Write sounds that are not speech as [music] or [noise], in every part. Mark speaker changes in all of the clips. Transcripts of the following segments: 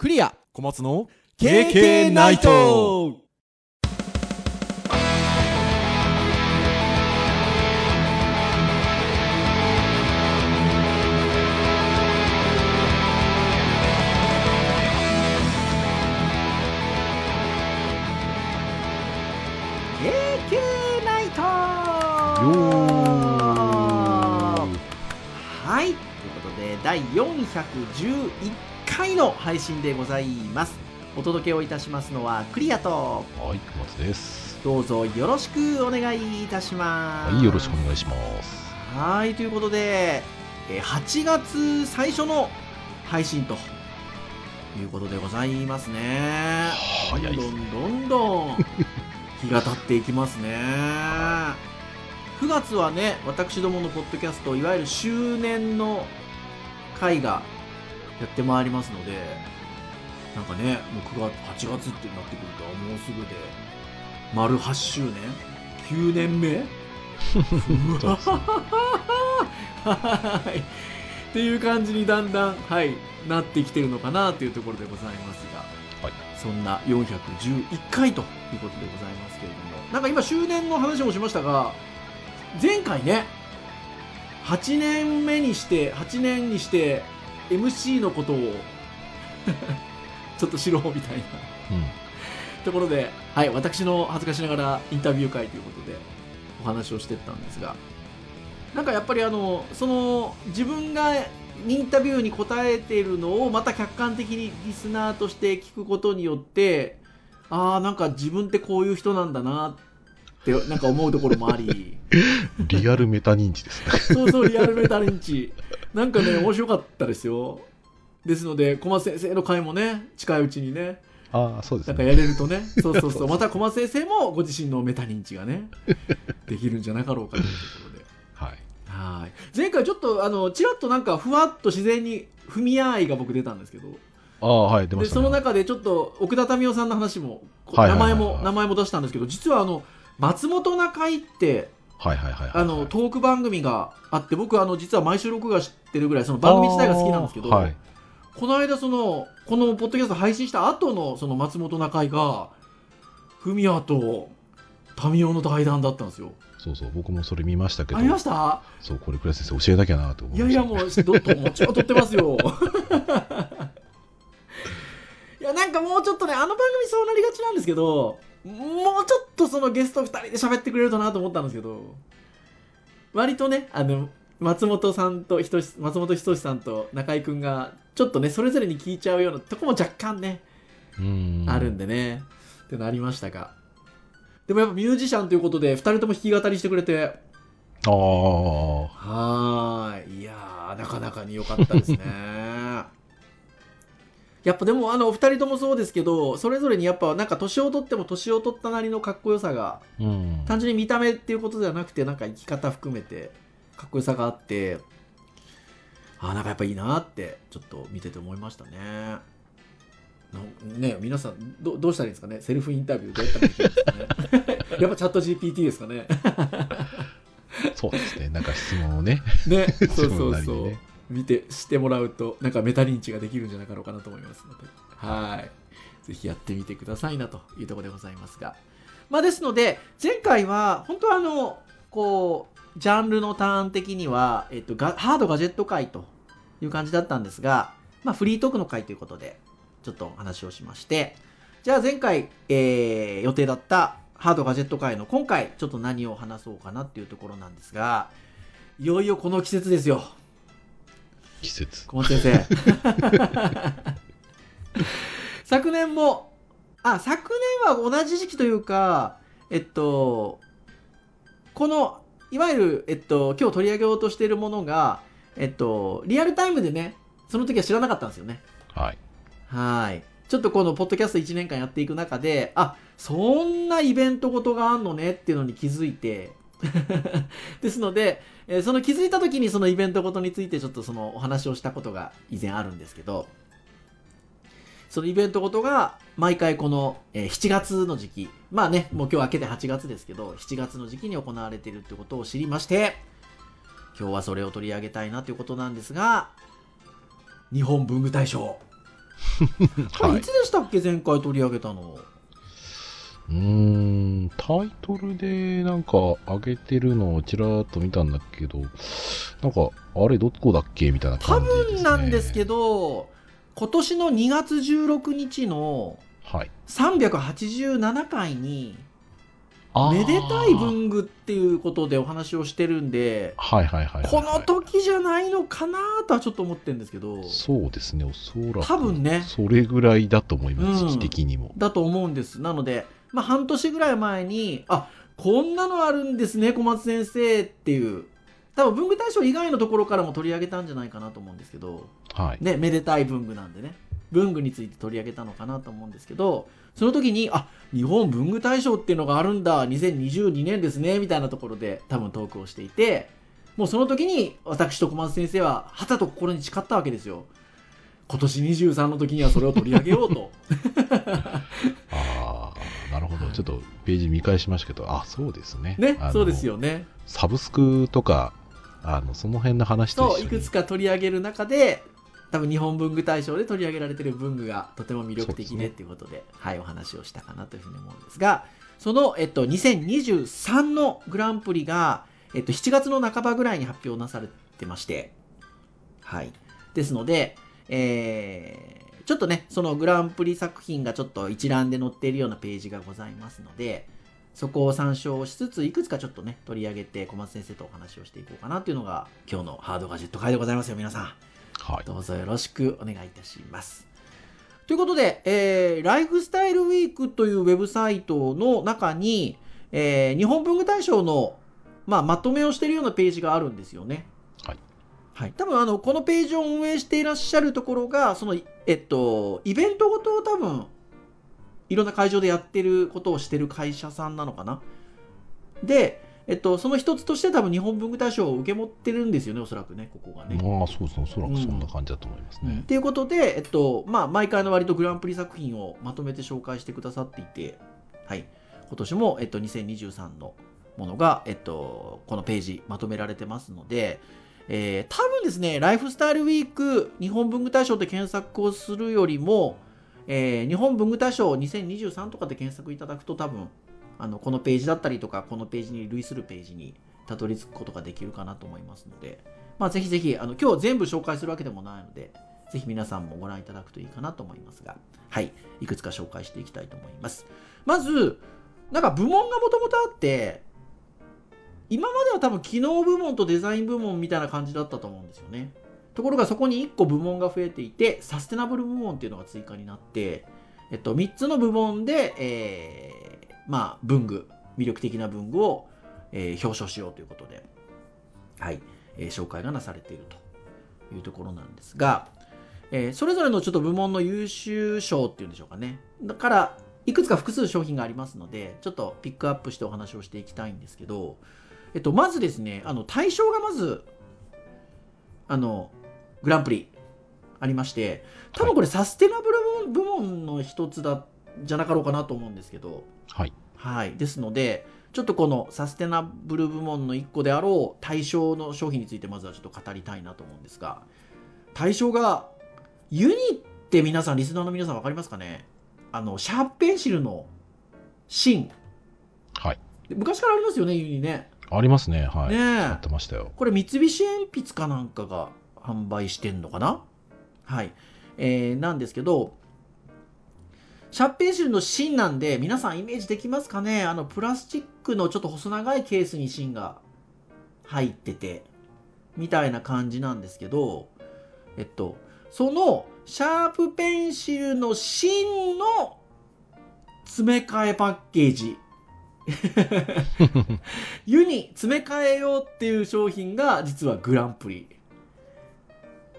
Speaker 1: クリア。
Speaker 2: 小松の
Speaker 1: KK ナイト。
Speaker 3: ナイト。はい。ということで第411回の配信でございます。お届けをいたしますのはクリアと
Speaker 4: はい、小松です。
Speaker 3: どうぞよろしくお願いいたします。
Speaker 4: はい、よろしくお願いします。
Speaker 3: はいということでえー8月最初の配信ということでございますね。
Speaker 4: 早い
Speaker 3: どんどんどんどん [laughs] 日が経っていきますね。9月はね私どものポッドキャストいわゆる周年の回がやってまいりますのでなんかねもう9月8月ってなってくるともうすぐで丸8周年？9年目？うわ [laughs] はい。っていう感じにだんだん、はい、なってきてるのかなというところでございますが、
Speaker 4: はい。
Speaker 3: そんな411回ということでございますけれども。なんか今周年の話もしましたが前回ね8年目にして8年にして MC のことを [laughs] ちょっと知ろうみたいな
Speaker 4: うん。
Speaker 3: ところで、はい、私の恥ずかしながらインタビュー会ということでお話をしてったんですがなんかやっぱりあのその自分がインタビューに答えているのをまた客観的にリスナーとして聞くことによってああなんか自分ってこういう人なんだなってなんか思うところもあり [laughs]
Speaker 4: リアルメタ認知ですね。
Speaker 3: そうそうリアルメタレンチなんかね [laughs] 面白かったですよですので小松先生の回もね近いうちにね
Speaker 4: ああ、そうです
Speaker 3: なんか
Speaker 4: ね。
Speaker 3: やれるとね、そうそうそう、[laughs] また小松先生もご自身のメタ認知がね、[laughs] できるんじゃなかろうかというところで。
Speaker 4: はい。
Speaker 3: はい。前回ちょっと、あの、ちらっとなんか、ふわっと自然に、踏み合いが僕出たんですけど、
Speaker 4: ああ、はい、出ま
Speaker 3: で、
Speaker 4: した、ね。
Speaker 3: その中でちょっと、奥田民生さんの話も、名前も、名前も出したんですけど、実はあの、松本中井って、
Speaker 4: はいはいはいはい。
Speaker 3: あの、トーク番組があって、僕、あの、実は毎週録画してるぐらい、その番組自体が好きなんですけど、
Speaker 4: はい。
Speaker 3: この間そのこのポッドキャスト配信した後のその松本中井がフミヤと民生の対談だったんですよ
Speaker 4: そうそう、僕もそれ見ましたけど
Speaker 3: あり、ました？
Speaker 4: そう、これ、倉石先生教えなきゃなと思
Speaker 3: いやいや
Speaker 4: いました、ね。
Speaker 3: もうどどもちろん撮ってますよ [laughs] いやなんかもうちょっとねあの番組そうなりがちなんですけどもうちょっとそのゲスト2人で喋ってくれるとなと思ったんですけど割とねあの松本さんとひとし松本人志さんと中居君がちょっとねそれぞれに聞いちゃうようなとこも若干ね。あるんでね、ってなりましたが。でもやっぱミュージシャンということで2人とも弾き語りしてくれて。
Speaker 4: ああ、
Speaker 3: はーい。いやーなかなかに良かったですねやっぱでもあのお二人ともそうですけどそれぞれにやっぱなんか年を取っても年を取ったなりのかっこよさが
Speaker 4: うん。
Speaker 3: 単純に見た目っていうことではなくてなんか生き方含めてかっこよさがあってあーなんかやっぱいいなってちょっと見てて思いましたねのね皆さんどどうしたらいいんですかね？セルフインタビューどうやったらいいんですかね？[laughs] やっぱチャット GPT ですかね？[laughs]
Speaker 4: そうですね。なんか質問をね。
Speaker 3: ねそうそうそう、見てしてもらうとなんかメタ認知ができるんじゃなかろうかなと思いますのではい。ぜひやってみてくださいなというところでございますがまあですので前回は本当はあのこうジャンルのターン的には、えっと、ガハードガジェット界という感じだったんですが、まあ、フリートークの回ということでちょっとお話をしましてじゃあ前回、えー予定だったハードガジェット界の今回ちょっと何を話そうかなっていうところなんですがいよいよこの季節ですよ。
Speaker 4: 季節。
Speaker 3: 小松先生 [laughs] 昨年もあ昨年は同じ時期というかえっとこのいわゆる、えっと、今日取り上げようとしているものが、えっと、リアルタイムでねその時は知らなかったんですよね
Speaker 4: はい。
Speaker 3: はいちょっとこのポッドキャスト1年間やっていく中であそんなイベントごとがあんのねっていうのに気づいて [laughs] ですので、えーその気づいた時にそのイベントごとについてちょっとそのお話をしたことが以前あるんですけどそのイベントごとが毎回この、えー7月の時期まあねもう今日明けて8月ですけど7月の時期に行われているってことを知りまして今日はそれを取り上げたいなということなんですが日本文具大賞。[laughs]
Speaker 4: はい。
Speaker 3: いつでしたっけ？前回取り上げたの
Speaker 4: うーん、タイトルでなんか上げてるのをちらっと見たんだけど、なんか、あれどこだっけみたいな
Speaker 3: 多
Speaker 4: 感じです、ね。
Speaker 3: 分なんですけど今年の2月16日の
Speaker 4: はい。
Speaker 3: 387回に
Speaker 4: あー
Speaker 3: めでたい文具っていうことでお話をしてるんで
Speaker 4: はいはいはいはい、はい。
Speaker 3: この時じゃないのかなとはちょっと思ってるんですけど
Speaker 4: そうですね、おそらく。
Speaker 3: 多分ね
Speaker 4: それぐらいだと思います、
Speaker 3: うん
Speaker 4: 時期的にも。
Speaker 3: だと思うんですなので、まあ、半年ぐらい前にあこんなのあるんですね小松先生っていう。多分文具大賞以外のところからも取り上げたんじゃないかなと思うんですけど。
Speaker 4: はい。
Speaker 3: ね、めでたい文具なんでね。文具について取り上げたのかなと思うんですけど。その時にあ日本文具大賞っていうのがあるんだ。2022年ですね。みたいなところで多分トークをしていて。もうその時に私と小松先生ははたと心に誓ったわけですよ。今年23の時にはそれを取り上げようと [laughs]
Speaker 4: なるほど。ちょっとページ見返しましたけど、あ、そうですね。
Speaker 3: ねそうです。よね
Speaker 4: サブスクとか、あの、その辺の話と
Speaker 3: いくつか取り上げる中で多分日本文具大賞で取り上げられてる文具がとても魅力的
Speaker 4: ね
Speaker 3: でっていうことではい、お話をしたかなというふうに思うんですがその、えっと、2023のグランプリが、えっと、7月の半ばぐらいに発表なされてましてはいですので、えーちょっとねそのグランプリ作品がちょっと一覧で載っているようなページがございますのでそこを参照しつつ、いくつかちょっとね、取り上げて、小松先生とお話をしていこうかなというのが、今日のハードガジェット会でございますよ、皆さん。
Speaker 4: はい。
Speaker 3: どうぞよろしくお願いいたします。ということで、えーライフスタイルウィークというウェブサイトの中に、えー日本文具大賞の、まあ、まとめをしているようなページがあるんですよね。
Speaker 4: はい。
Speaker 3: はい。多分、あの、このページを運営していらっしゃるところが、その、えっと、イベントごとを多分、いろんな会場でやってることをしてる会社さんなのかな？で、えっと、その一つとして多分日本文具大賞を受け持ってるんですよね、おそらくね、ここがね。
Speaker 4: まあ、そうですね。おそらくそんな感じだと思いますね。
Speaker 3: ということで、えっと、まあ、毎回の割とグランプリ作品をまとめて紹介してくださっていて、はい。今年も、えっと、2023のものが、えっと、このページまとめられてますので、えー多分ですね、ライフスタイルウィーク日本文具大賞で検索をするよりも、えー日本文具大賞2023とかで検索いただくと多分、あの、このページだったりとか、このページに類するページにたどり着くことができるかなと思いますので、まあ、ぜひぜひ、あの、今日全部紹介するわけでもないので、ぜひ皆さんもご覧いただくといいかなと思いますが、はい、いくつか紹介していきたいと思います。まず、なんか部門がもともとあって、今までは多分機能部門とデザイン部門みたいな感じだったと思うんですよね。ところがそこに1個部門が増えていて、サステナブル部門っていうのが追加になって、えっと、3つの部門で、えーまあ、文具、魅力的な文具を、えー表彰しようということで、はい、えー紹介がなされているというところなんですが、えそれぞれのちょっと部門の優秀賞っていうんでしょうかね。だから、いくつか複数商品がありますので、ちょっとピックアップしてお話をしていきたいんですけど、えっと、まずですね、あの、対象がまず、あの、グランプリありまして、多分これサステナブル部門の一つだ、じゃなかろうかなと思うんですけど、
Speaker 4: はい。
Speaker 3: はい。ですので、ちょっとこのサステナブル部門の一個であろう対象の商品についてまずはちょっと語りたいなと思うんですが、対象が、ユニって皆さん、リスナーの皆さん分かりますかね？あの、シャープペンシルの芯。
Speaker 4: はい。
Speaker 3: 昔からありますよね、ユニね。
Speaker 4: ありますね。はい。
Speaker 3: ね
Speaker 4: ってましたよ。
Speaker 3: これ三菱鉛筆かなんかが販売してんのかな？はい。えーなんですけど、シャープペンシルの芯なんで、皆さんイメージできますかね？あの、プラスチックのちょっと細長いケースに芯が入ってて、みたいな感じなんですけど、えっと、そのシャープペンシルの芯の詰め替えパッケージ。湯に詰め替えようっていう商品が実はグランプリ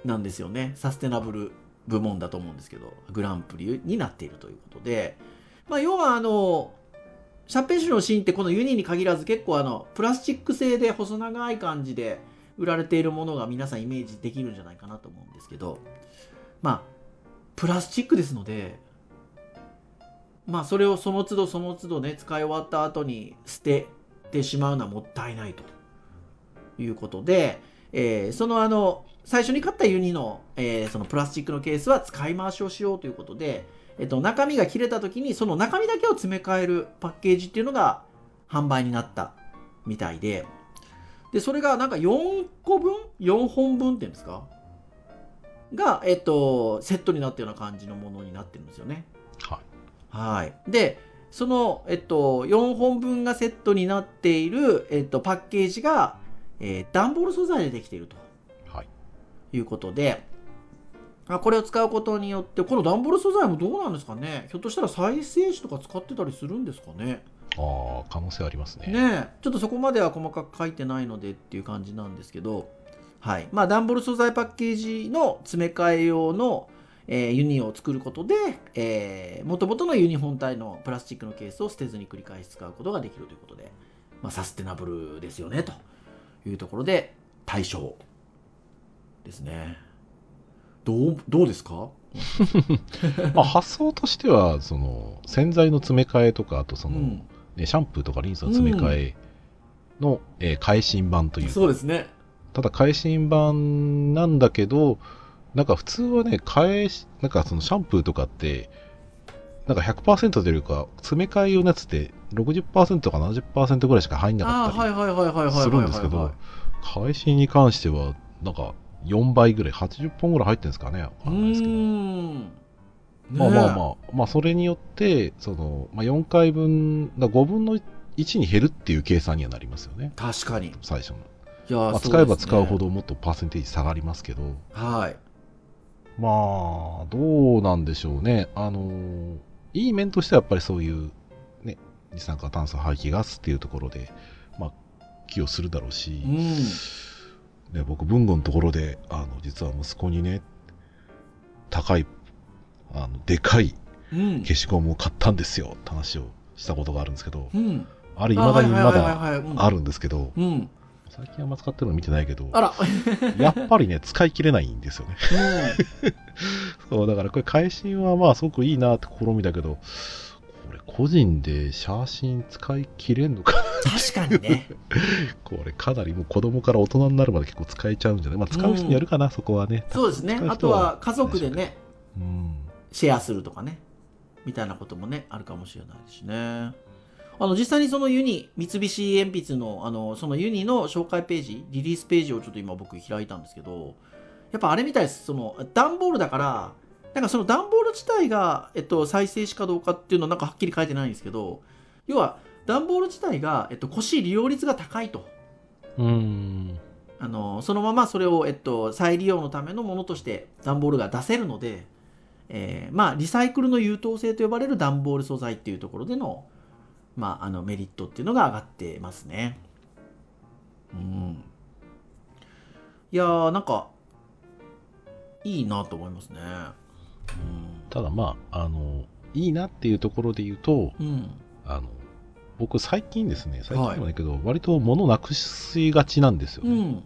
Speaker 3: なんですよね。サステナブル部門だと思うんですけど、グランプリになっているということで、まあ、要はあの、シャーペンシルのシーンってこのユニに限らず結構あの、プラスチック製で細長い感じで売られているものが皆さんイメージできるんじゃないかなと思うんですけど、まあ、プラスチックですので、まあそれをその都度その都度ね、使い終わった後に捨ててしまうのはもったいないということで、えーそのあの最初に買ったユニの,、えーそのプラスチックのケースは使い回しをしようということで、えっと中身が切れた時にその中身だけを詰め替えるパッケージっていうのが販売になったみたいででそれがなんか4個分？4本分っていうんですか？が、えっと、セットになったような感じのものになってるんですよね。
Speaker 4: はい。
Speaker 3: はい。で、その、えっと、4本分がセットになっている、えっと、パッケージが、えー段ボール素材でできていると
Speaker 4: はい。
Speaker 3: いうことで、あこれを使うことによって、この段ボール素材もどうなんですかね？ひょっとしたら再生紙とか使ってたりするんですかね？
Speaker 4: ああ、可能性ありますね。
Speaker 3: ねえちょっとそこまでは細かく書いてないのでっていう感じなんですけど、はい。まあ、段ボール素材パッケージの詰め替え用の、えーユニを作ることで、えー、元々のユニ本体のプラスチックのケースを捨てずに繰り返し使うことができるということで、まあ、サステナブルですよね、というところで、対象ですね。どう、どうですか？[laughs]
Speaker 4: まあ、発想としては、その、洗剤の詰め替えとか、あとその、
Speaker 3: うん
Speaker 4: ね、シャンプーとかリンスの詰め替えの、えー返信版というか
Speaker 3: そうですね。
Speaker 4: ただ返信版なんだけど、なんか普通はね、替え、なんかそのシャンプーとかって、なんか100%というか、詰め替え用のやつって60%か70%ぐらいしか入んなかったりするんですけど、返しに関しては、なんか4倍ぐらい、80本ぐらい入ってるんですかね、わかんないですけど。まあまあまあ、まあそれによって、その、まあ、4回分、だ5分の1に減るっていう計算にはなりますよね。
Speaker 3: 確かに。
Speaker 4: 最初の。
Speaker 3: いや、
Speaker 4: まあ、使えば使うほどもっとパーセンテージ下がりますけど。
Speaker 3: はい。
Speaker 4: まあ、どうなんでしょうね。あのーいい面としてはやっぱりそういう、ね、二酸化炭素排気ガスっていうところで、まあ、寄与するだろうし
Speaker 3: う、ん。
Speaker 4: ね、僕、文吾のところで、あの、実は息子にね、高い、あの、でかい
Speaker 3: うん。
Speaker 4: 消しゴムを買ったんですよって話をしたことがあるんですけど、
Speaker 3: うん。
Speaker 4: あれ未だにまだ
Speaker 3: だ
Speaker 4: あるんですけど、
Speaker 3: うん。うん。
Speaker 4: 最近あんま使ってるの見てないけど、
Speaker 3: あら。[laughs]
Speaker 4: やっぱりね、使い切れないんですよね。[laughs] そう、だからこれ、返信はまあ、すごくいいなって試みだけど、これ、個人で写真使い切れんのか
Speaker 3: 確かにね。[laughs]
Speaker 4: これ、かなりもう子供から大人になるまで結構使えちゃうんじゃない？まあ、使う人にやるかな、そこはね。
Speaker 3: そうですねあと
Speaker 4: 人は
Speaker 3: は家族でね、
Speaker 4: うん。
Speaker 3: シェアするとかね。みたいなこともね、あるかもしれないしね。あの、実際にそのユニ、三菱鉛筆の、あの、そのユニの紹介ページ、リリースページをちょっと今僕開いたんですけど、やっぱあれみたいです。その、段ボールだから、なんかその段ボール自体が、えっと、再生紙かどうかっていうのはなんかはっきり書いてないんですけど、要は、段ボール自体が、えっと、腰利用率が高いと。
Speaker 4: うん。
Speaker 3: あのそのままそれを、えっと、再利用のためのものとして段ボールが出せるので、えーまあ、リサイクルの優等生と呼ばれる段ボール素材っていうところでの,、まあ、あのメリットっていうのが上がってますね。うん、いやーなんかいいなと思いますね。
Speaker 4: ただまあ、あの、いいなっていうところで言うと、
Speaker 3: うん、うん、
Speaker 4: あの、僕最近ですね、最近でもないけど、割と物なくしがちなんですよね。
Speaker 3: うん、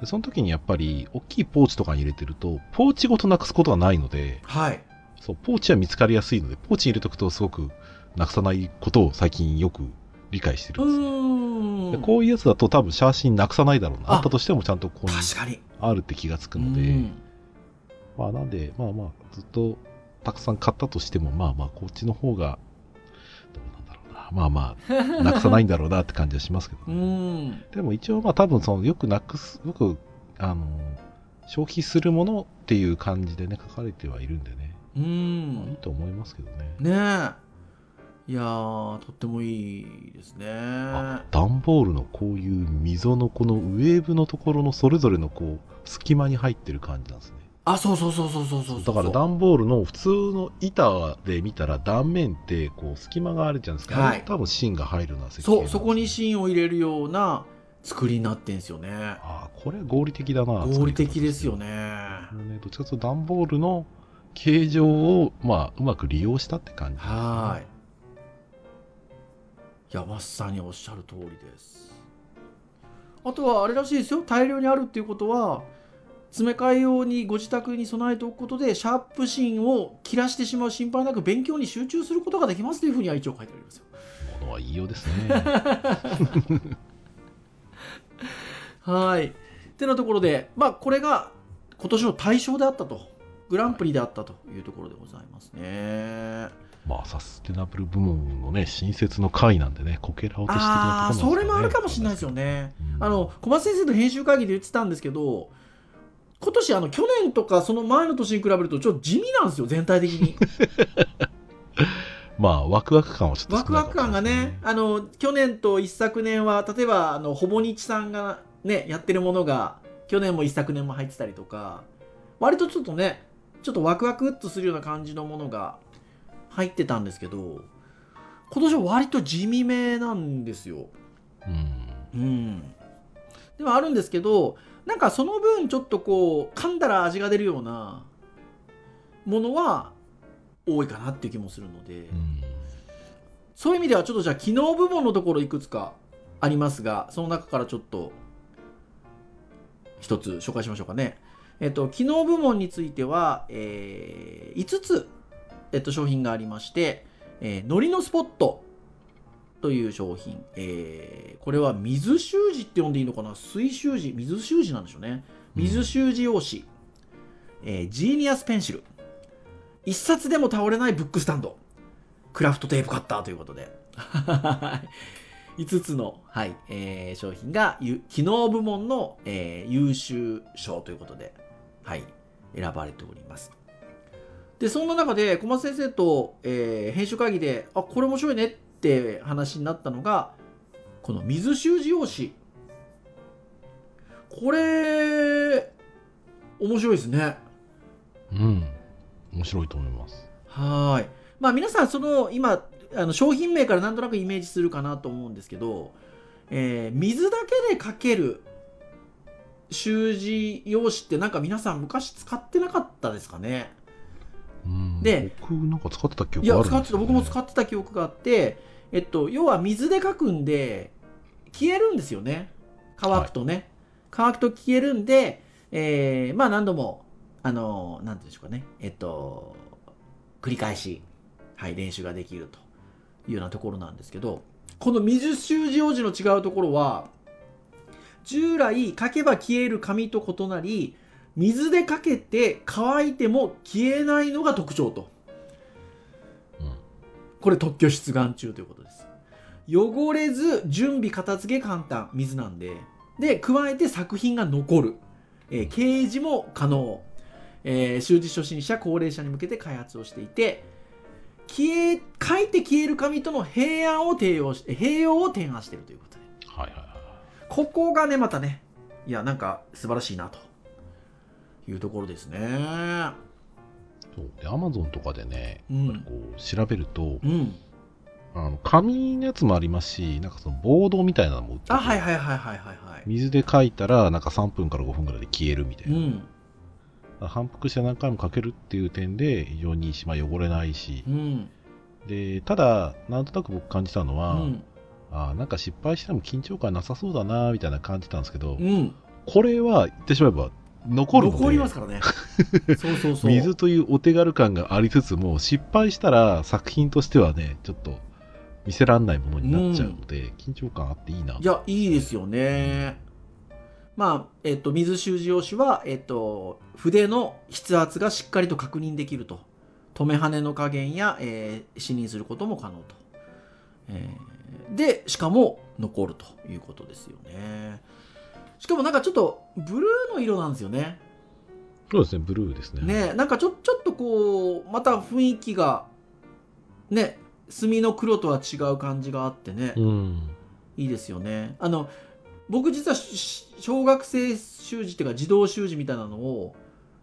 Speaker 4: でその時にやっぱり大きいポーチとかに入れてるとポーチごとなくすことはないので
Speaker 3: はい。
Speaker 4: そうポーチは見つかりやすいのでポーチに入れておくとすごくなくさないことを最近よく理解してる
Speaker 3: うん
Speaker 4: ですよ、
Speaker 3: ーん。
Speaker 4: でこういうやつだと多分シャーシンなくさないだろうな
Speaker 3: あ
Speaker 4: あったとしてもちゃんとここに。あるって気がつくので、
Speaker 3: うん
Speaker 4: まあなんでまあまあずっとたくさん買ったとしてもまあまあこっちの方がどうなんだろうなまあまあなくさないんだろうなって感じはしますけど [laughs]
Speaker 3: う
Speaker 4: ね
Speaker 3: ん。
Speaker 4: でも一応まあ多分そのよくなくす、よく、あの、消費するものっていう感じでね、書かれてはいるんでね、
Speaker 3: う
Speaker 4: まあいい
Speaker 3: ん。
Speaker 4: と思いますけどね。
Speaker 3: ねえ。いやー、とってもいいですね。
Speaker 4: あ段ボールのこういう溝のこのウェーブのところのそれぞれのこう、隙間に入ってる感じなんですね。
Speaker 3: あ、そうそうそうそうそうそう。
Speaker 4: だから段ボールの普通の板で見たら断面ってこう隙間があるじゃないですか。
Speaker 3: はい
Speaker 4: 多分芯が入るような設計
Speaker 3: そう、そこに
Speaker 4: 芯。
Speaker 3: 芯を入れるような作りになってんすよね。
Speaker 4: ああ、これ合理的だな。
Speaker 3: 合理的ですよ
Speaker 4: ね。
Speaker 3: ね。
Speaker 4: ねどっちかというと段ボールの形状を、まあ、うまく利用したって感じですね、
Speaker 3: はーい。いや、まさにおっしゃる通りです。あとはあれらしいですよ。大量にあるっていうことは、詰め替え用にご自宅に備えておくことで、シャープ芯を切らしてしまう心配なく勉強に集中することができますというふうには一応書いてありますよ。
Speaker 4: ものは言いようですね。[laughs]
Speaker 3: はい。てなところで、まあ、これが今年の大賞であったとグランプリであったというところでございますね。
Speaker 4: まあ、サステナブル部門のね、新設の会なんでね、こけら落とし的
Speaker 3: ああ
Speaker 4: なところなんですかね。
Speaker 3: それもあるかもしれないですよね。
Speaker 4: うん。
Speaker 3: あの小松先生の編集会議で言ってたんですけど今年あの去年とかその前の年に比べるとちょっと地味なんですよ全体的に [laughs]
Speaker 4: まあ、ワクワク感はちょっと
Speaker 3: ワクワク感がねあの去年と一昨年は例えばあのほぼ日さんがねやってるものが去年も一昨年も入ってたりとか割とちょっとねちょっとワクワクっとするような感じのものが入ってたんですけど今年は割と地味めなんですよ
Speaker 4: うん。
Speaker 3: うん、ではあるんですけどなんかその分ちょっとこう噛んだら味が出るようなものは多いかなっていう気もするので、
Speaker 4: うん。
Speaker 3: そういう意味ではちょっとじゃあ機能部門のところいくつかありますがその中からちょっと一つ紹介しましょうかね。えっと、機能部門については、えー5つ、えっと、商品がありまして、えー、のりのスポットという商品、えーこれは水習字って呼んでいいのかな？水習字、水習字なんでしょうね。水習字用紙、えージーニアスペンシル、一冊でも倒れないブックスタンド、クラフトテープカッターということで。[laughs] 5つの、はいえー商品がゆ機能部門の、えー優秀賞ということで、はい、選ばれております。で、そんな中で小松先生と、えー編集会議で、あ、これ面白いねって話になったのが、この水習字用紙。これ、面白いですね。
Speaker 4: うん。面白いと思います。
Speaker 3: はーい。まあ皆さん、その今、あの商品名からなんとなくイメージするかなと思うんですけど、えー水だけで書ける習字用紙ってなんか皆さん昔使ってなかったですかね？
Speaker 4: うん。
Speaker 3: で、
Speaker 4: 僕なんか使ってた記
Speaker 3: いや、
Speaker 4: 憶あるんですよ、ね。
Speaker 3: 使ってた、僕も使ってた記憶があって、えっと、要は水で書くんで、消えるんですよね。乾くとね。乾くと消えるんで、えーまあ何度も、あの、なんていうんでしょうかね。えっと、繰り返し、はい、練習ができるというようなところなんですけど、この水習字用紙の違うところは、従来書けば消える紙と異なり、水で書けて乾いても消えないのが特徴と。
Speaker 4: うん。
Speaker 3: これ特許出願中ということです。汚れず準備片付け簡単。水なんで。で加えて作品が残る、えー掲示も可能、えー習字初心者高齢者に向けて開発をしていて消え書いて消える紙との平安を提用し併用を提案しているということで。
Speaker 4: はいはいはい。
Speaker 3: ここがねまたねいやなんか素晴らしいなというところですね。
Speaker 4: そう。で、アマゾンとかでね、
Speaker 3: うん。
Speaker 4: こう調べると、
Speaker 3: うん。
Speaker 4: あの紙のやつもありますし、なんかそのボードみたいなのも売ってて
Speaker 3: あはいはいはいはいはいはい。
Speaker 4: 水で書いたら、なんか3分から5分ぐらいで消えるみたいうな。
Speaker 3: ん
Speaker 4: 反復して何回も書けるっていう点で非常にいいし、まあ、汚れないし。
Speaker 3: う、ん。
Speaker 4: でただ、なんとなく僕感じたの
Speaker 3: う
Speaker 4: は、
Speaker 3: ん。
Speaker 4: あーなんか失敗しても緊張感なさそうだなみたいな感じたんですけど、
Speaker 3: うん。
Speaker 4: これは言ってしまえば残るので。
Speaker 3: 残りますからね。そうそうそう。[laughs]
Speaker 4: 水というお手軽感がありつつも失敗したら作品としてはねちょっと見せらんないものになっちゃうので、緊張感あっていいな。い
Speaker 3: やいいですよね。まあえっと水習字用紙はえっと筆の筆圧がしっかりと確認できると。止め跳ねの加減や、えー、視認することも可能と、えーでしかも残るということですよねしかもなんかちょっとブルーの色なんですよね。
Speaker 4: そうですねブルーですね。
Speaker 3: ねなんかちょちょっとこうまた雰囲気がね墨の黒とは違う感じがあってね、
Speaker 4: うん。
Speaker 3: いいですよね。あの僕実はし小学生習字っていうか児童習字みたいなのを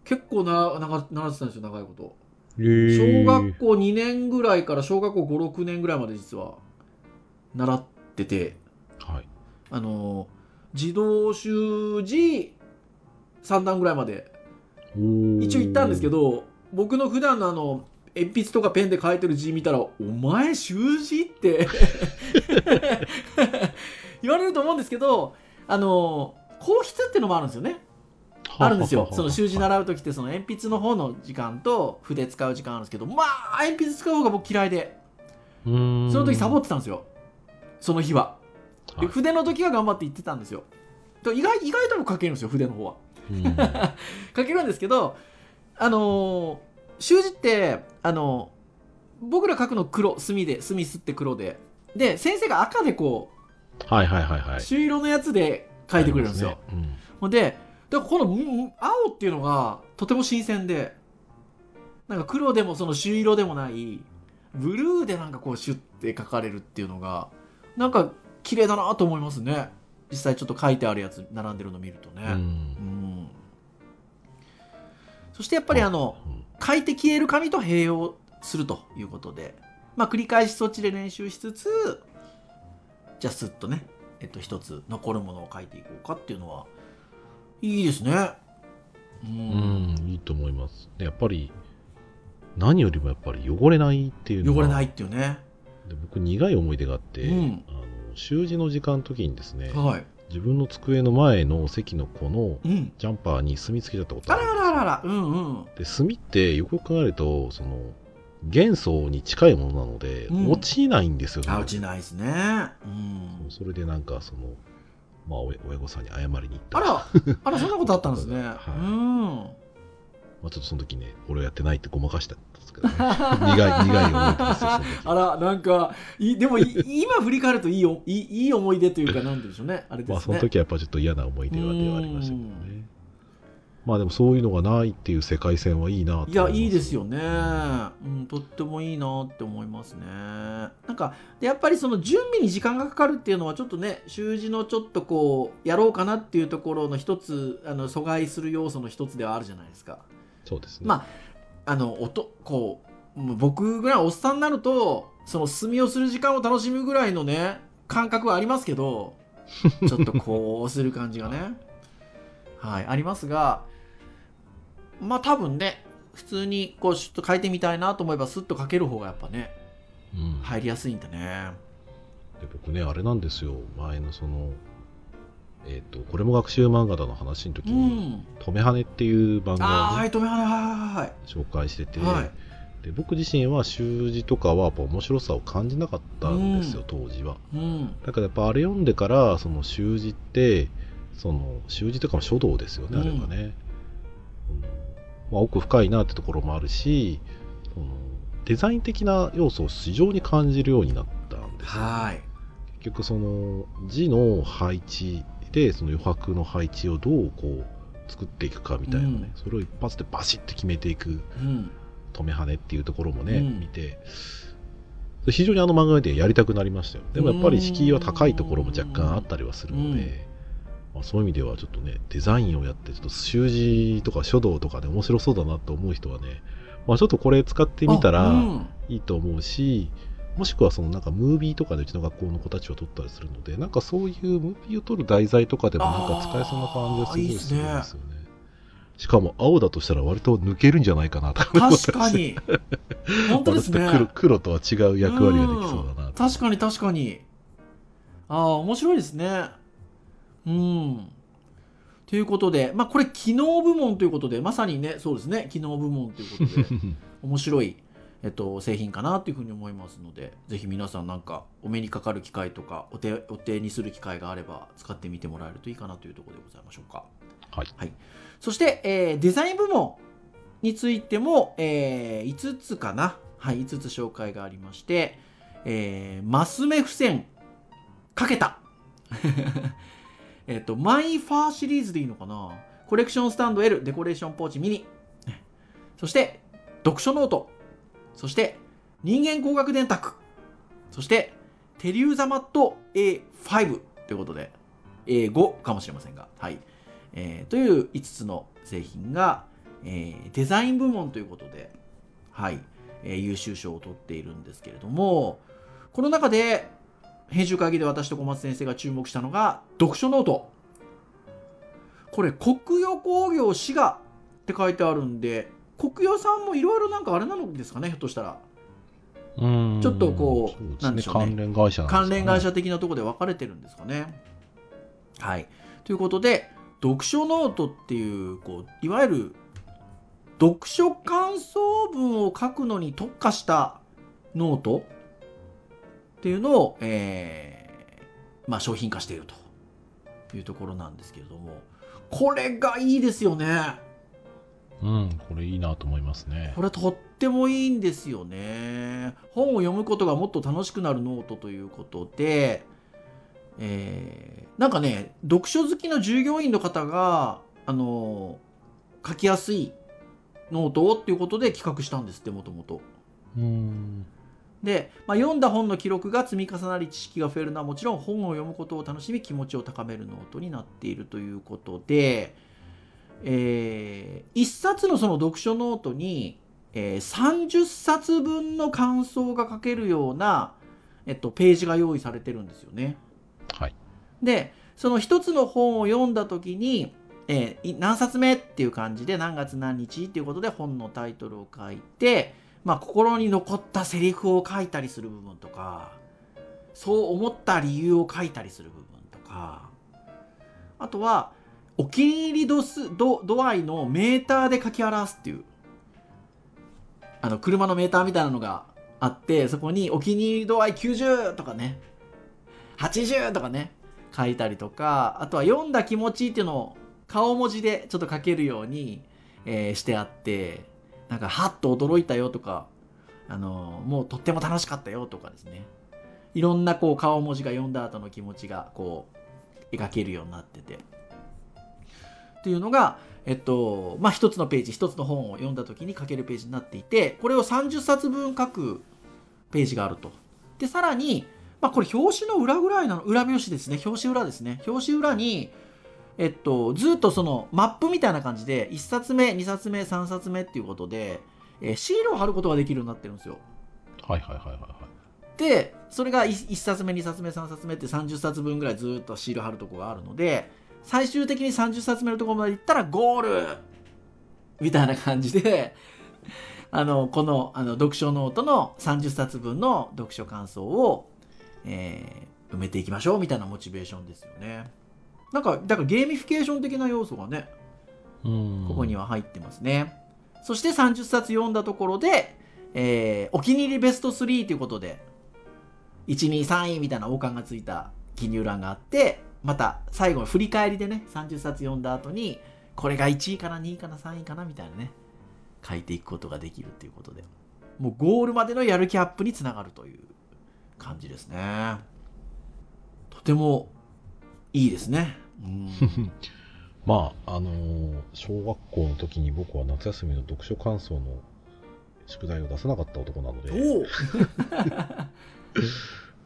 Speaker 3: 結構なな習ってたんですよ長いこと。
Speaker 4: へー。
Speaker 3: 小学校2年ぐらいから小学校56年ぐらいまで実は習ってて。
Speaker 4: はい。
Speaker 3: あの児童習字3段ぐらいまで。一応行ったんですけ
Speaker 4: ど
Speaker 3: ど僕の普段のあの鉛筆とかペンで書いてる字見たら「お前習字?」って。[laughs] 言われると思うんですけどあの硬筆っていうのもあるんですよね。あるんですよ。その習字習う時ってその鉛筆の方の時間と筆使う時間あるんですけどまあ鉛筆使う方が僕嫌いで。
Speaker 4: そ
Speaker 3: その時サボ
Speaker 4: っ
Speaker 3: ってたんですよ。その日はで
Speaker 4: はい。
Speaker 3: 筆の時は頑張って行ってたんですよ。と意外意外とも書けるんですよ筆の方は。
Speaker 4: うん。[laughs]
Speaker 3: 書けるんですけどあのー習字ってあのー僕ら書くの黒墨で墨すって黒で。で先生が赤でこ
Speaker 4: はいはいはいは
Speaker 3: う
Speaker 4: い。
Speaker 3: 朱色のやつで書いてくれるんですよ、
Speaker 4: ね。
Speaker 3: ほんでだからこのうん青っていうのがとても新鮮でなんか黒でもその朱色でもないブルーでなんかこうシュッて書かれるっていうのがなんか綺麗だなと思いますね実際ちょっと書いてあるやつ並んでるの見るとね、
Speaker 4: うん。
Speaker 3: うんそしてやっぱりあの
Speaker 4: うん
Speaker 3: 書いて消える紙と併用するということで、まあ、繰り返しそっちで練習しつつじゃあスッとね、えっと、一つ残るものを書いていこうかっていうのはいいですね。う
Speaker 4: うんん、いいと思います。でやっぱり、何よりもやっぱり汚れないっていうのは
Speaker 3: 汚れないっていうね。
Speaker 4: で僕苦い思い出があって、
Speaker 3: うん
Speaker 4: あの習字の時間の時にですね、
Speaker 3: はい。
Speaker 4: 自分の机の前の席の子の
Speaker 3: うん。
Speaker 4: ジャンパーに墨つけちゃったこと
Speaker 3: あ
Speaker 4: ある
Speaker 3: らあらあらあら。うんうん。
Speaker 4: で墨ってよくよく考えるとその元素に近いものなので、
Speaker 3: うん
Speaker 4: 落ちないんですよね
Speaker 3: あ、落ちないですね。うん。
Speaker 4: それでなんかそのまあ親親御さんに謝りに行った
Speaker 3: あら、あら、そんなことあったんですね。[laughs]
Speaker 4: はい
Speaker 3: うん。
Speaker 4: まあ、ちょっとその時ね俺はやってないってごまかしたけど、ね、苦い苦い思い出です
Speaker 3: あら、なんか、いでもい、今振り返るといいよいいいい思い出というか、なんでしょうね。あれですね。
Speaker 4: まあその時はやっぱちょっと嫌な思い出はではありましたけど
Speaker 3: う
Speaker 4: ねまあでもそういうのがないっていう世界線はいいなと思
Speaker 3: いや、
Speaker 4: ます
Speaker 3: いいですよね。うん、とってもいいなって思いますね。なんか、でやっぱりその準備に時間がかかるっていうのは、ちょっとね、習字のちょっとこう、やろうかなっていうところの一つ、あの阻害する要素の一つではあるじゃないですか。
Speaker 4: そうですね、
Speaker 3: まあ、あの、音、こう、もう僕ぐらいおっさんになると、その墨をする時間を楽しむぐらいのね、感覚はありますけど、[laughs] ちょっとこうする感じがね、はい、ありますが、まあ多分ね、普通にこうちょっと書いてみたいなと思えばスッと書ける方がやっぱね、
Speaker 4: うん。
Speaker 3: 入りやすいんだね。
Speaker 4: で僕ねあれなんですよ。前のそのえっ、とこれも学習漫画だの話の時
Speaker 3: う
Speaker 4: に
Speaker 3: ん。
Speaker 4: 「とめはね」っていう番組を、ね
Speaker 3: はい、止めはね、はい。
Speaker 4: 紹介してて、
Speaker 3: はい
Speaker 4: で僕自身は習字とかはやっぱ面白さを感じなかったんですよ、
Speaker 3: うん
Speaker 4: 当時は
Speaker 3: うん。
Speaker 4: だからやっぱあれ読んでからその習字ってその習字とかも書道ですよね、あれはね、うんまあ、奥深いなってところもあるしそのデザイン的な要素を非常に感じるようになったんですよ
Speaker 3: はい。
Speaker 4: 結局その字の配置でその余白の配置をどうこう作っていくかみたいなね、
Speaker 3: うん。
Speaker 4: それを一発でバシッて決めていく
Speaker 3: うん。
Speaker 4: 止めはねっていうところもね、
Speaker 3: うん。
Speaker 4: 見て。非常にあの漫画でやりたくなりましたよでもやっぱり敷居は高いところも若干あったりはするので、まあ、そういう意味ではちょっとねデザインをやってちょっと習字とか書道とかで面白そうだなと思う人はね、まあ、ちょっとこれ使ってみたらいいと思うし、もしくはそのなんかムービーとかでうちの学校の子たちは撮ったりするのでなんかそういうムービーを撮る題材とかでもなんか使えそうな感じがすごいするんですよね。しかも青だとしたら割と抜けるんじゃないかなと
Speaker 3: 確かに。本当ですね。[laughs]
Speaker 4: 黒黒とは違う役割ができそうだな。
Speaker 3: うん。確かに確かに。ああ面白いですね。うん。ということでまあこれ機能部門ということでまさにねそうですね。機能部門ということで。[laughs] 面白い、えっと、製品かなというふうに思いますのでぜひ皆さんなんかお目にかかる機会とかお手お手にする機会があれば使ってみてもらえるといいかなというところでございましょうか。
Speaker 4: はい。
Speaker 3: そして、えーデザイン部門についても、え5つかな、はい、5つ紹介がありまして、えーマス目付箋かけた。[laughs] えっとマイファーシリーズでいいのかな。コレクションスタンド L デコレーションポーチミニ。そして読書ノートそして人間工学電卓。そしてテリューザマット A5 ということで A5 かもしれませんが。はい。えーという5つの製品が、えーデザイン部門ということで、はい。えー優秀賞を取っているんですけれどもこの中で編集会議で私と小松先生が注目したのが読書ノート。これコクヨ工業滋賀って書いてあるんでコクヨさんもいろいろなんかあれなのですかねひょっとしたら。
Speaker 4: うん。
Speaker 3: ちょっとこう
Speaker 4: そうです
Speaker 3: なんでしょうね。
Speaker 4: 関連会社ね。
Speaker 3: 関連会社的なところで分かれてるんですかね。はい、ということで読書ノートっていうこういわゆる読書感想文を書くのに特化したノートっていうのを、えーまあ、商品化しているというところなんですけれどもこれがいいですよね
Speaker 4: うん、これいいなと思いますね。
Speaker 3: これとってもいいんですよね本を読むことがもっと楽しくなるノートということでえーなんかね読書好きの従業員の方があの書きやすいノートをっていうことで企画したんですってもともと。
Speaker 4: うん。
Speaker 3: で、まあ、読んだ本の記録が積み重なり知識が増えるのはもちろん本を読むことを楽しみ気持ちを高めるノートになっているということで、えー一冊のその読書ノートに、えー30冊分の感想が書けるような、えっと、ページが用意されてるんですよね。
Speaker 4: はい。
Speaker 3: でその一つの本を読んだ時に、えーい何冊目っていう感じで何月何日っていうことで本のタイトルを書いて、まあ、心に残ったセリフを書いたりする部分とかそう思った理由を書いたりする部分とかあとはお気に入り度数度度合いのメーターで書き表すっていう。あの車のメーターみたいなのがあってそこにお気に入り度合い90とかね80とかね書いたりとかあとは読んだ気持ちっていうのを顔文字でちょっと書けるように、えーしてあってなんかはっと驚いたよとかあのもうとっても楽しかったよとかですね。いろんなこう顔文字が読んだ後の気持ちがこう描けるようになってて。っていうのがえっとまあ一つのページ一つの本を読んだ時に書けるページになっていてこれを30冊分書くページがあると。でさらにまあこれ表紙の裏ぐらいなの裏表紙ですね。表紙裏ですね。表紙裏にえっとずっとそのマップみたいな感じで1冊目2冊目3冊目っていうことで、えーシールを貼ることができるようになってるんですよ。
Speaker 4: はいはいはいはいはい。
Speaker 3: でそれが 1, 冊目2冊目3冊目って30冊分ぐらいずっとシール貼るとこがあるので最終的に30冊目のところまで行ったらゴールみたいな感じで [laughs] あのこのあの読書ノートの30冊分の読書感想を、えー埋めていきましょうみたいなモチベーションですよねなんかだからゲーミフィケーション的な要素がね
Speaker 4: うん。
Speaker 3: ここには入ってますね。そして30冊読んだところで、えーお気に入りベスト3ということで、1、2、3位みたいな王冠がついた記入欄があって、また最後の振り返りでね、30冊読んだ後に、これが1位かな、2位かな、3位かなみたいなね、書いていくことができるということで、もうゴールまでのやる気アップにつながるという感じですね。とてもいいですね。うん [laughs]
Speaker 4: まあ、あのー小学校の時に僕は夏休みの読書感想の宿題を出さなかった男なので、[laughs]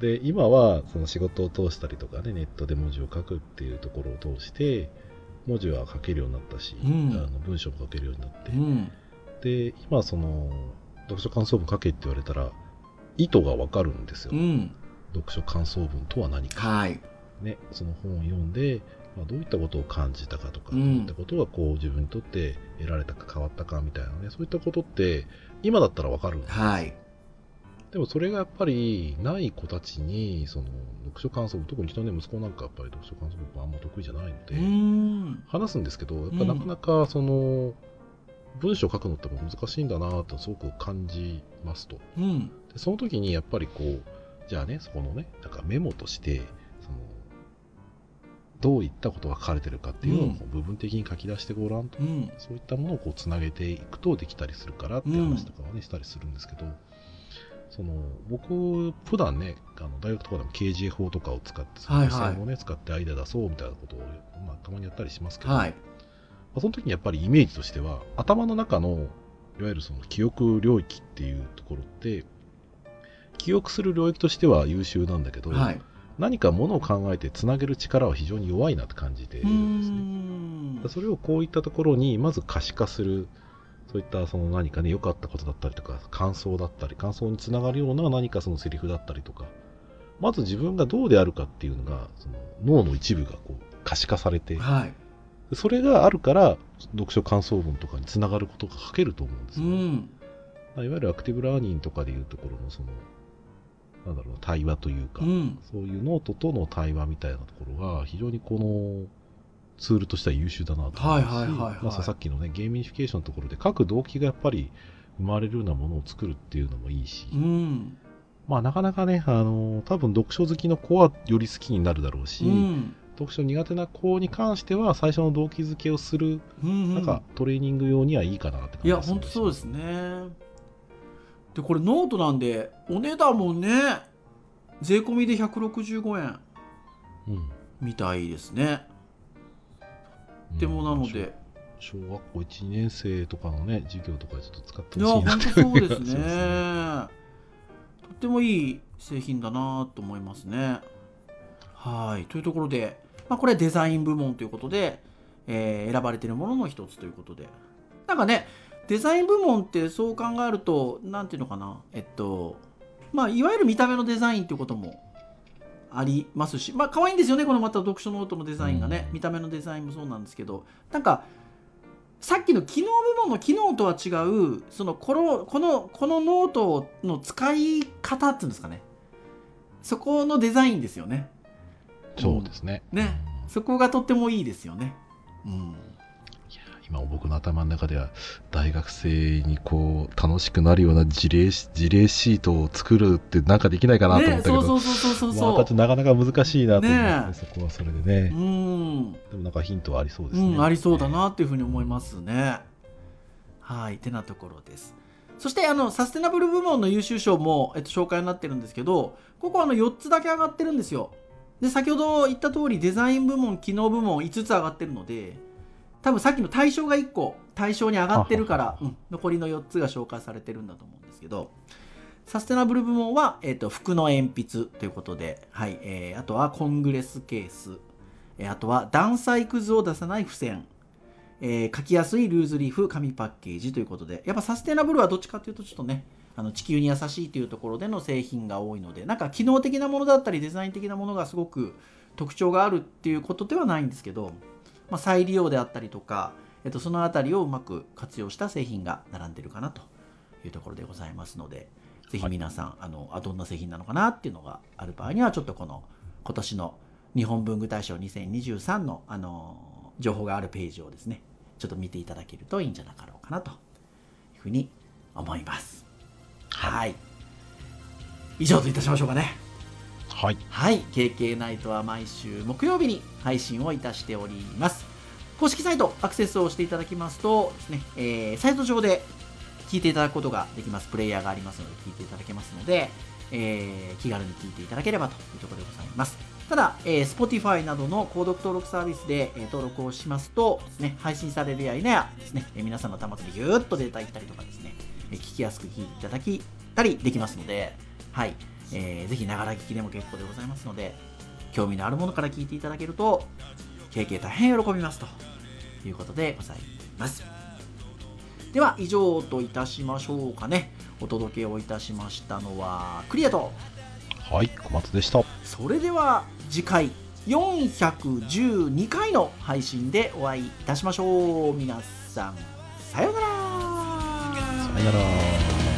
Speaker 4: で、今はその仕事を通したりとかね、ネットで文字を書くっていうところを通して、文字は書けるようになったし、
Speaker 3: うん。
Speaker 4: あの文章も書けるようになって。
Speaker 3: う、ん。
Speaker 4: で、今その、読書感想文書けって言われたら、意図がわかるんですよ。
Speaker 3: うん。
Speaker 4: 読書感想文とは何か。
Speaker 3: はい。
Speaker 4: ね、その本を読んで、まあ、どういったことを感じたかとか、
Speaker 3: うん。
Speaker 4: どういったことがこう自分にとって得られたか変わったかみたいなね、そういったことって今だったらわかるんですよ。
Speaker 3: はい
Speaker 4: でもそれがやっぱりない子たちに、その読書感想文、特にうちのね、息子なんかやっぱり読書感想文あんま得意じゃないので、
Speaker 3: ん。
Speaker 4: 話すんですけど、やっぱ
Speaker 3: うん
Speaker 4: なかなかその、文章を書くのって難しいんだなとすごく感じますと。
Speaker 3: うん。
Speaker 4: でその時にやっぱりこう、じゃあね、そこのね、なんかメモとして、その、どういったことが書かれてるかっていうのを部分的に書き出してごらんと、
Speaker 3: うん。
Speaker 4: そういったものをこうつなげていくとできたりするからって話とかはね、したりするんですけど、その、僕、普段ね、あの大学とかでも KJ 法とかを使って、その
Speaker 3: はい。はい
Speaker 4: 付箋をね、使ってアイデア出そうみたいなことを、まあ、たまにやったりしますけど、
Speaker 3: はい。
Speaker 4: まあその時にやっぱりイメージとしては、頭の中の、いわゆるその記憶領域っていうところって、記憶する領域としては優秀なんだけど、
Speaker 3: はい。
Speaker 4: 何かものを考えてつなげる力は非常に弱いなって感じているんですね。
Speaker 3: ん。
Speaker 4: それをこういったところにまず可視化する、そういったその何かね、良かったことだったりとか、感想だったり、感想につながるような何かそのセリフだったりとか、まず自分がどうであるかっていうのが、その脳の一部がこう可視化されて、
Speaker 3: はい。
Speaker 4: それがあるから、読書感想文とかにつながることが書けると思うんですよ、
Speaker 3: うん。
Speaker 4: まあいわゆるアクティブラーニングとかでいうところのその、なんだろうな、対話というか、
Speaker 3: うん。
Speaker 4: そういうノートとの対話みたいなところが非常にこのツールとしては優秀だなと思いますし、
Speaker 3: はいはいはいはい。
Speaker 4: まあさっきのね、ゲーミフィケーションのところで書く動機がやっぱり生まれるようなものを作るっていうのもいいし、
Speaker 3: うん。
Speaker 4: まあなかなかね、あの多分読書好きの子はより好きになるだろうし、
Speaker 3: うん。
Speaker 4: 読書苦手な子に関しては最初の動機づけをする、
Speaker 3: うんうん。
Speaker 4: なんかトレーニング用にはいいかなって感じ
Speaker 3: いや本当そうですすね。でこれノートなんでお値段もね税込みで165円
Speaker 4: うん。
Speaker 3: みたいですねでもなので、
Speaker 4: 小学校1、2年生とかのね、授業とかでちょっと使ってほしいな。
Speaker 3: 本当そうです
Speaker 4: ね。
Speaker 3: ね [laughs] とってもいい製品だなと思いますね。はい。というところで、まあ、これはデザイン部門ということで、えー選ばれているものの一つということで。なんかねデザイン部門ってそう考えるとなんていうのかな。えっとまあいわゆる見た目のデザインっていうこともありますしまあ可愛いんですよねこのまた読書ノートのデザインがね、
Speaker 4: うん。
Speaker 3: 見た目のデザインもそうなんですけど。なんかさっきの機能部門の機能とは違うそのこのこのこのノートの使い方っていうんですかね。そこのデザインですよね。
Speaker 4: そうですね。
Speaker 3: ね。そこがとってもいいですよね。うん
Speaker 4: 今僕の頭の中では大学生にこう楽しくなるような事例し事例シートを作るってなんかできないかなと思
Speaker 3: ね
Speaker 4: ったけど、
Speaker 3: そうそうそうそうそう
Speaker 4: なかなか難しいなと思って、
Speaker 3: ね
Speaker 4: そこはそれでね、
Speaker 3: うん
Speaker 4: でもなんかヒントはありそうですね。
Speaker 3: うん、ありそうだなっていうふうに思いますね。はい、てなところです。そしてあのサステナブル部門の優秀賞も、えっと、紹介になってるんですけど、ここあの4つだけ上がってるんですよ。で、先ほど言った通りデザイン部門、機能部門5つ上がってるので、多分さっきの対象が1個対象に上がってるから、うん。残りの4つが紹介されてるんだと思うんですけど、サステナブル部門は、えっと、服の鉛筆ということで、はい、えーあとはコングレスケース、えーあとは断裁くずを出さない付箋、えー書きやすいルーズリーフ紙パッケージということで。やっぱサステナブルはどっちかというとちょっとねあの地球に優しいというところでの製品が多いのでなんか機能的なものだったりデザイン的なものがすごく特徴があるっていうことではないんですけど、まあ、再利用であったりとか、えっと、そのあたりをうまく活用した製品が並んでるかなというところでございますのでぜひ皆さん、あのあどんな製品なのかなっていうのがある場合にはちょっとこの今年の日本文具大賞2023のあの情報があるページをですねちょっと見ていただけるといいんじゃなかろうかなというふうに思います。はい。以上といたしましょうかね
Speaker 4: はい。
Speaker 3: はい、KK ナイトは毎週木曜日に配信をいたしております。公式サイトアクセスをしていただきますとですね、えーサイト上で聞いていただくことができます。プレイヤーがありますので聞いていただけますので、えー気軽に聞いていただければというところでございます。ただ、えー Spotify などの購読登録サービスで、え登録をしますとですね、配信されるや否やですね、え皆さんの端末にぎゅーっとデータいったりとかですね、え聞きやすく聞いていただきたりできますので、はい、えーぜひながら聞きでも結構でございますので、興味のあるものから聞いていただけると、経験大変喜びますということでございます。では、以上といたしましょうかね。お届けをいたしましたのは、クリアと、
Speaker 4: はい、小松でした。
Speaker 3: それでは次回412回の配信でお会いいたしましょう。皆さん、さようなら。
Speaker 4: さよなら。